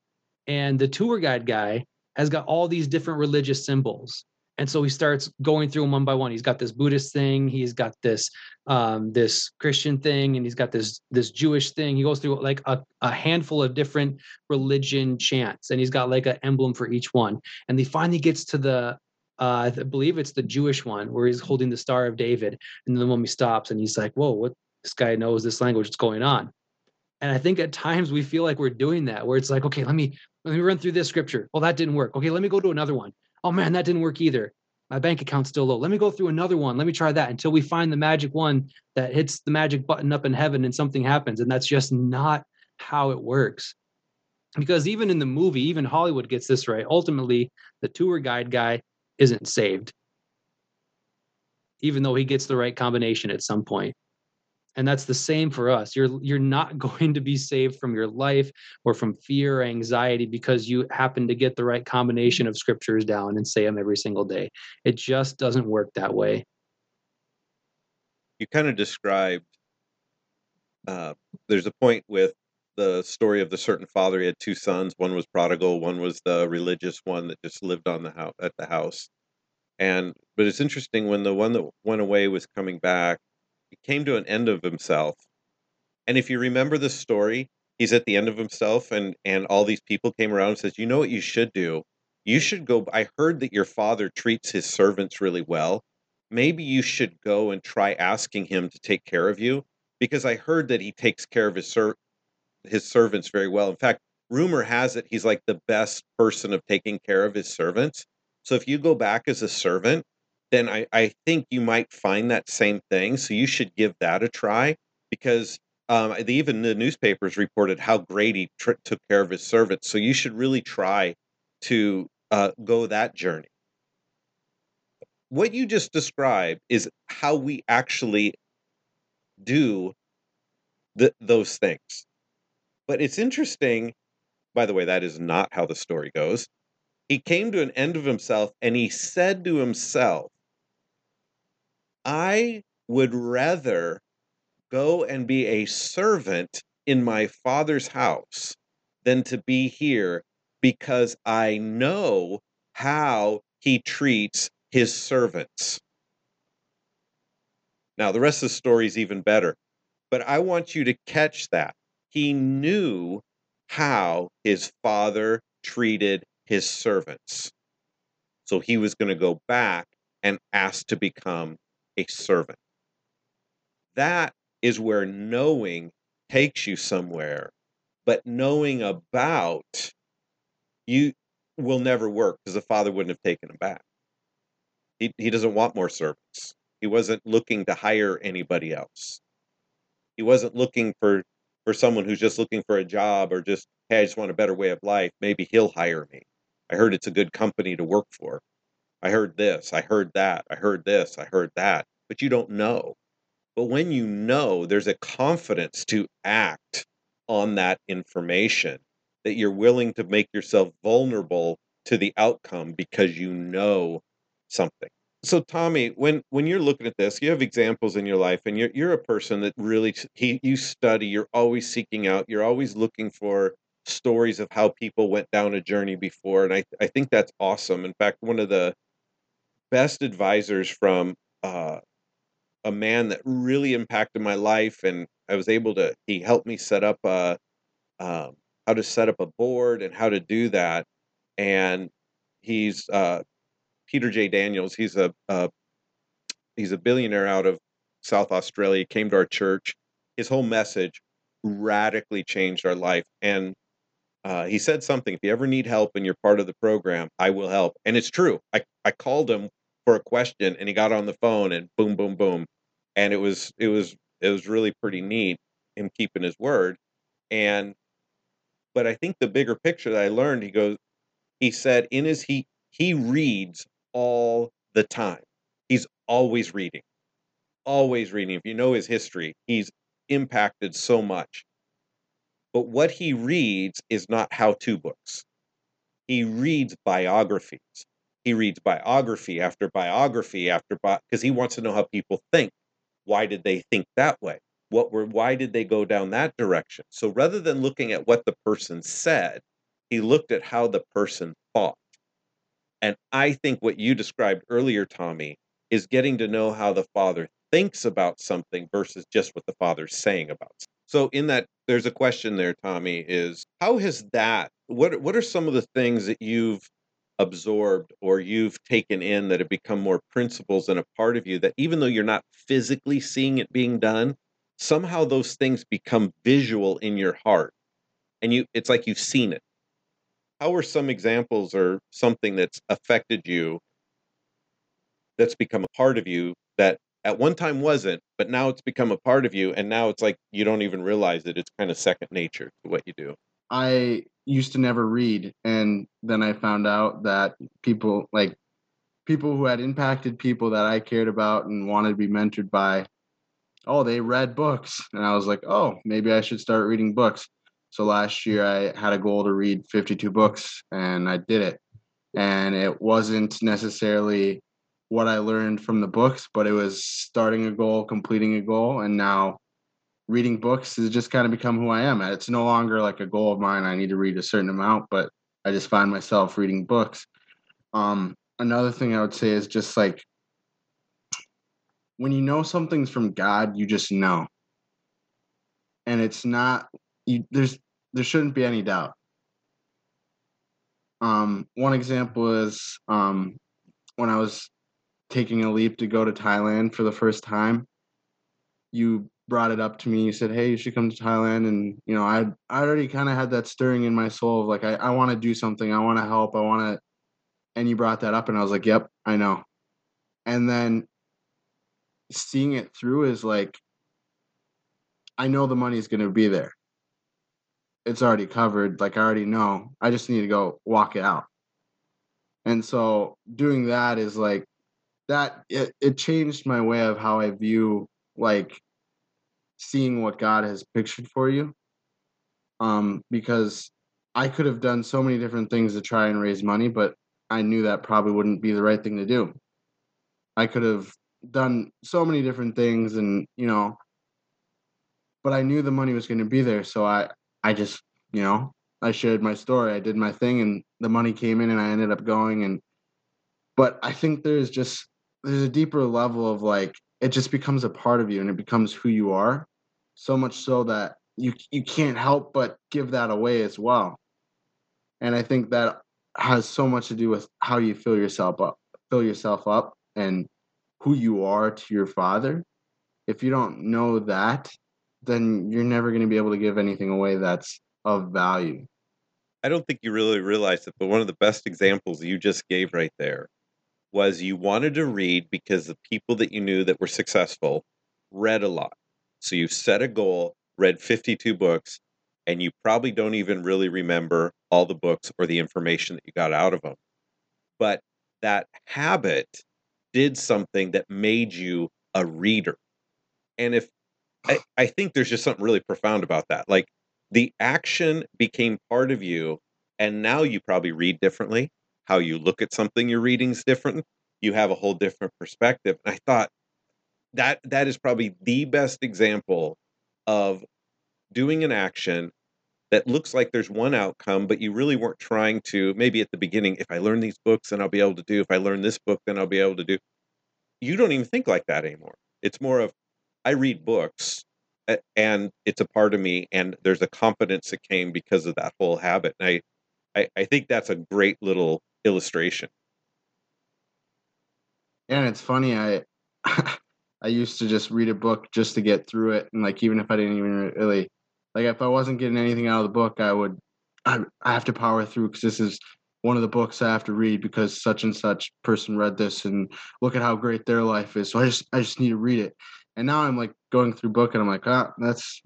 and the tour guide guy has got all these different religious symbols. And so he starts going through them one by one. He's got this Buddhist thing, he's got this um, this Christian thing, and he's got this this Jewish thing. He goes through like a, a handful of different religion chants, and he's got like an emblem for each one. And he finally gets to the uh, I believe it's the Jewish one where he's holding the Star of David, and then the mummy stops and he's like, "Whoa, what? This guy knows this language. What's going on?" And I think at times we feel like we're doing that, where it's like, "Okay, let me let me run through this scripture. Well, that didn't work. Okay, let me go to another one. Oh man, that didn't work either. My bank account's still low. Let me go through another one. Let me try that until we find the magic one that hits the magic button up in heaven and something happens. And that's just not how it works because even in the movie even hollywood gets this right ultimately the tour guide guy isn't saved. even though he gets the right combination at some point and that's the same for us. You're you're not going to be saved from your life or from fear or anxiety because you happen to get the right combination of scriptures down and say them every single day it just doesn't work that way. You kind of described uh, there's a point with the story of the certain father. He had two sons. One was prodigal. One was the religious one that just lived on the house at the house. And but it's interesting when the one that went away was coming back came to an end of himself. And if you remember the story, he's at the end of himself and and all these people came around and says, "You know what you should do? You should go I heard that your father treats his servants really well. Maybe you should go and try asking him to take care of you because I heard that he takes care of his ser- his servants very well. In fact, rumor has it he's like the best person of taking care of his servants. So if you go back as a servant, then I, I think you might find that same thing. So you should give that a try because um, the, even the newspapers reported how great he tr- took care of his servants. So you should really try to uh, go that journey. What you just described is how we actually do the, those things. But it's interesting, by the way, that is not how the story goes. He came to an end of himself and he said to himself, I would rather go and be a servant in my father's house than to be here because I know how he treats his servants. Now, the rest of the story is even better, but I want you to catch that. He knew how his father treated his servants. So he was going to go back and ask to become a servant. That is where knowing takes you somewhere, but knowing about you will never work because the father wouldn't have taken him back. He, he doesn't want more servants. He wasn't looking to hire anybody else. He wasn't looking for, for someone who's just looking for a job or just, hey, I just want a better way of life. Maybe he'll hire me. I heard it's a good company to work for. I heard this, I heard that, I heard this, I heard that, but you don't know. But when you know, there's a confidence to act on that information that you're willing to make yourself vulnerable to the outcome because you know something. So Tommy, when when you're looking at this, you have examples in your life and you're you're a person that really he you study, you're always seeking out, you're always looking for stories of how people went down a journey before and I I think that's awesome. In fact, one of the best advisors from uh, a man that really impacted my life, and I was able to. He helped me set up a um, how to set up a board and how to do that. And he's uh, Peter J. Daniels. He's a, a he's a billionaire out of South Australia. Came to our church. His whole message radically changed our life. And uh, he said something: "If you ever need help and you're part of the program, I will help." And it's true. I I called him for a question and he got on the phone and boom boom boom. And it was it was it was really pretty neat him keeping his word. And but i think the bigger picture that i learned he goes he said in his he he reads all the time. He's always reading. Always reading. If you know his history he's impacted so much. But what he reads is not how to books. He reads biographies he reads biography after biography after because he wants to know how people think. Why did they think that way? What were why did they go down that direction? So rather than looking at what the person said, he looked at how the person thought. And I think what you described earlier, Tommy, is getting to know how the father thinks about something versus just what the father's saying about something. So in that there's a question there, Tommy, is how has that what what are some of the things that you've absorbed or you've taken in that have become more principles and a part of you that even though you're not physically seeing it being done somehow those things become visual in your heart and you it's like you've seen it. How are some examples or something that's affected you that's become a part of you that at one time wasn't but now it's become a part of you and now it's like you don't even realize it it's kind of second nature to what you do? I used to never read, and then I found out that people like people who had impacted people that I cared about and wanted to be mentored by, oh, they read books. And I was like, oh, maybe I should start reading books. So last year I had a goal to read 52 books and I did it. And it wasn't necessarily what I learned from the books, but it was starting a goal, completing a goal. And now reading books has just kind of become who I am. It's no longer like a goal of mine. I need to read a certain amount, but I just find myself reading books. Um, another thing I would say is just like when you know something's from God, you just know. And it's not you there's there shouldn't be any doubt. Um, one example is um, when I was taking a leap to go to Thailand for the first time. You brought it up to me. You said, "Hey, you should come to Thailand," and you know, I I already kind of had that stirring in my soul of like, I I want to do something. I want to help. I want to and you brought that up and i was like yep i know and then seeing it through is like i know the money's going to be there it's already covered like i already know i just need to go walk it out and so doing that is like that it, it changed my way of how i view like seeing what god has pictured for you um because i could have done so many different things to try and raise money but I knew that probably wouldn't be the right thing to do. I could have done so many different things and, you know, but I knew the money was going to be there. So I, I just, you know, I shared my story. I did my thing and the money came in and I ended up going. And, but I think there's just, there's a deeper level of like, it just becomes a part of you and it becomes who you are. So much so that you, you can't help but give that away as well. And I think that has so much to do with how you fill yourself up, fill yourself up, and who you are to your father. If you don't know that, then you're never going to be able to give anything away that's of value. I don't think you really realize it, but one of the best examples you just gave right there was you wanted to read because the people that you knew that were successful read a lot. So you set a goal, read 52 books, and you probably don't even really remember all the books or the information that you got out of them. But that habit did something that made you a reader. And if I, I think there's just something really profound about that. Like the action became part of you, and now you probably read differently. How you look at something you're reading is different. You have a whole different perspective. And I thought that that is probably the best example of doing an action that looks like there's one outcome, but you really weren't trying to. Maybe at the beginning, if I learn these books, then I'll be able to do. If I learn this book, then I'll be able to do. You don't even think like that anymore. It's more of, I read books and it's a part of me, and there's a confidence that came because of that whole habit. And I, I, I think that's a great little illustration. Yeah, and it's funny. I, I used to just read a book just to get through it, and like even if I didn't even really like if I wasn't getting anything out of the book, I would I, I have to power through because this is one of the books I have to read because such and such person read this and look at how great their life is. So I just I just need to read it. And now I'm like going through book and I'm like, ah, that's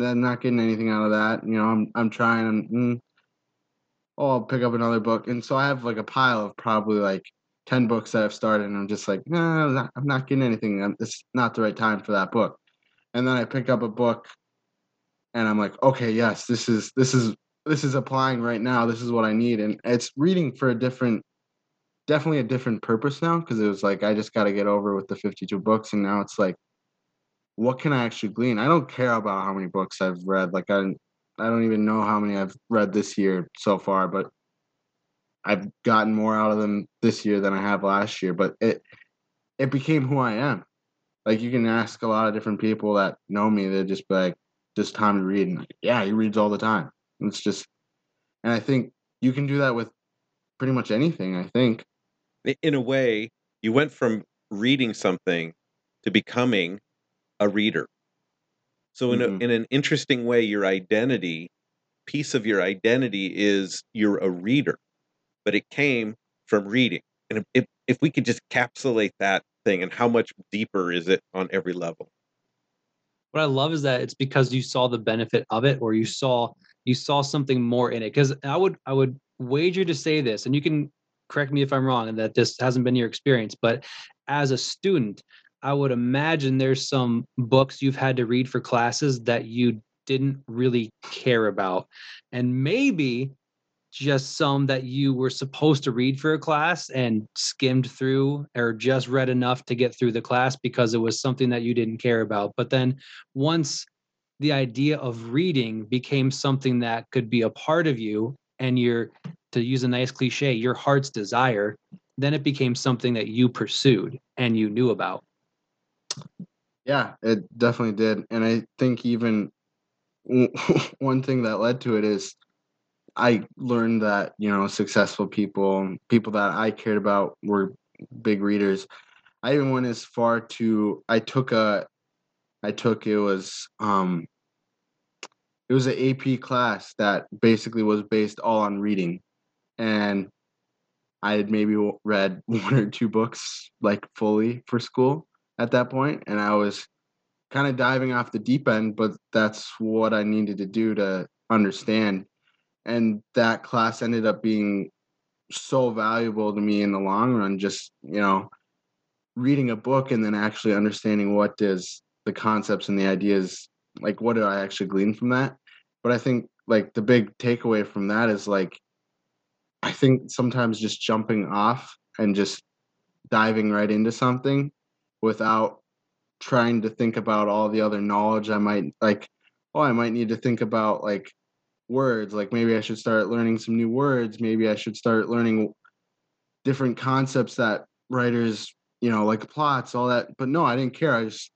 I'm not getting anything out of that. You know, I'm I'm trying. I'm, mm, oh, I'll pick up another book. And so I have like a pile of probably like ten books that I've started, and I'm just like, no, I'm, I'm not getting anything. It's not the right time for that book. And then I pick up a book and I'm like, okay, yes, this is this is this is applying right now. This is what I need, and it's reading for a different, definitely a different purpose now because it was like I just got to get over with the 52 books, and now it's like, what can I actually glean? I don't care about how many books I've read. Like I, I don't even know how many I've read this year so far, but I've gotten more out of them this year than I have last year. But it, it became who I am. Like you can ask a lot of different people that know me, they're just be like, just time to read. And like, yeah, he reads all the time. It's just, and I think you can do that with pretty much anything. I think. In a way, you went from reading something to becoming a reader. So in mm-hmm. a, in an interesting way, your identity, piece of your identity is you're a reader, but it came from reading. And if if we could just capsulate that thing, and how much deeper is it on every level? what I love is that it's because you saw the benefit of it or you saw you saw something more in it. Because I would I would wager to say this, and you can correct me if I'm wrong and that this hasn't been your experience, but as a student, I would imagine there's some books you've had to read for classes that you didn't really care about. And maybe just some that you were supposed to read for a class and skimmed through or just read enough to get through the class because it was something that you didn't care about. But then once the idea of reading became something that could be a part of you and your to use a nice cliche your heart's desire then it became something that you pursued and you knew about yeah it definitely did and i think even one thing that led to it is i learned that you know successful people people that i cared about were big readers. I even went as far to i took a i took it was um it was an AP class that basically was based all on reading, and I had maybe read one or two books like fully for school at that point, and I was kind of diving off the deep end, but that's what I needed to do to understand. And that class ended up being so valuable to me in the long run. Just you know, reading a book and then actually understanding what does the concepts and the ideas like what did I actually glean from that but I think like the big takeaway from that is like I think sometimes just jumping off and just diving right into something without trying to think about all the other knowledge I might like oh I might need to think about like words like maybe I should start learning some new words maybe I should start learning different concepts that writers you know like plots all that but no I didn't care I just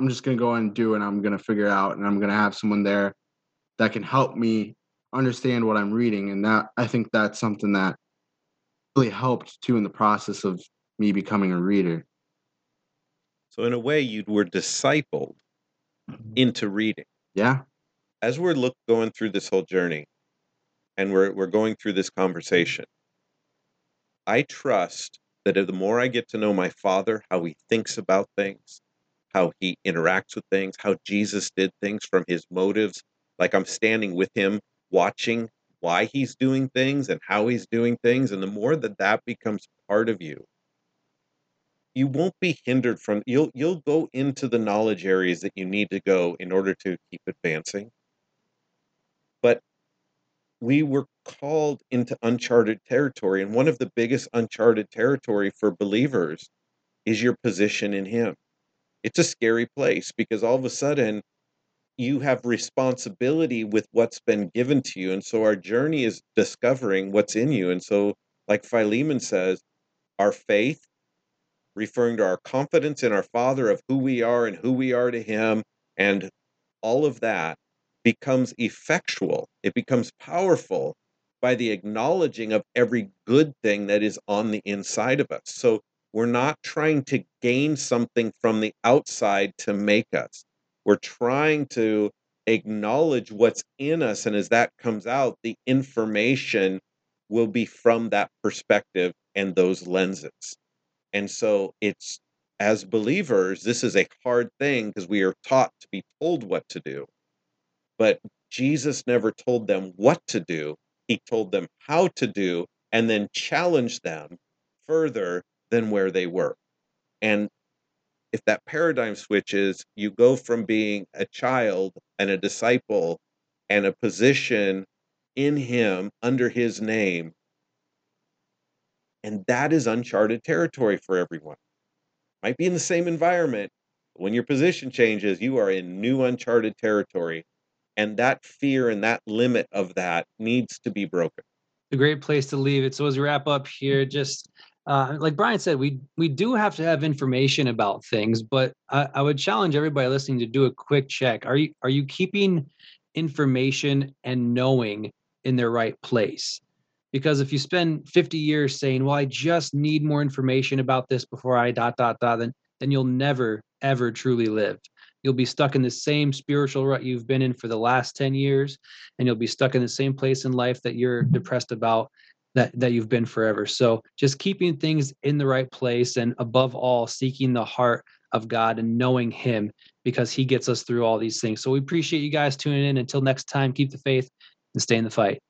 I'm just going to go and do and I'm going to figure out and I'm going to have someone there that can help me understand what I'm reading. And that I think that's something that really helped too in the process of me becoming a reader. So in a way you were discipled mm-hmm. into reading. Yeah. As we're look going through this whole journey and we're we're going through this conversation, I trust that the more I get to know my father, how he thinks about things, how he interacts with things, how Jesus did things from his motives like I'm standing with him, watching why he's doing things and how he's doing things. And the more that that becomes part of you, you won't be hindered from you'll you'll go into the knowledge areas that you need to go in order to keep advancing but we were called into uncharted territory and one of the biggest uncharted territory for believers is your position in him it's a scary place because all of a sudden you have responsibility with what's been given to you. And so our journey is discovering what's in you. And so, like Philemon says, our faith, referring to our confidence in our Father of who we are and who we are to Him, and all of that becomes effectual. It becomes powerful by the acknowledging of every good thing that is on the inside of us. So we're not trying to gain something from the outside to make us. We're trying to acknowledge what's in us. And as that comes out, the information will be from that perspective and those lenses. And so it's as believers, this is a hard thing because we are taught to be told what to do. But Jesus never told them what to do, he told them how to do and then challenged them further than where they were. And if that paradigm switches, you go from being a child and a disciple and a position in him under his name. And that is uncharted territory for everyone. Might be in the same environment. But When your position changes, you are in new uncharted territory. And that fear and that limit of that needs to be broken. A great place to leave it. So as we wrap up here, just uh, like Brian said, we we do have to have information about things, but I, I would challenge everybody listening to do a quick check. Are you are you keeping information and knowing in their right place? Because if you spend 50 years saying, "Well, I just need more information about this before I dot dot dot," then then you'll never ever truly live. You'll be stuck in the same spiritual rut you've been in for the last 10 years, and you'll be stuck in the same place in life that you're depressed about that that you've been forever. So just keeping things in the right place and above all seeking the heart of God and knowing him because he gets us through all these things. So we appreciate you guys tuning in. Until next time, keep the faith and stay in the fight.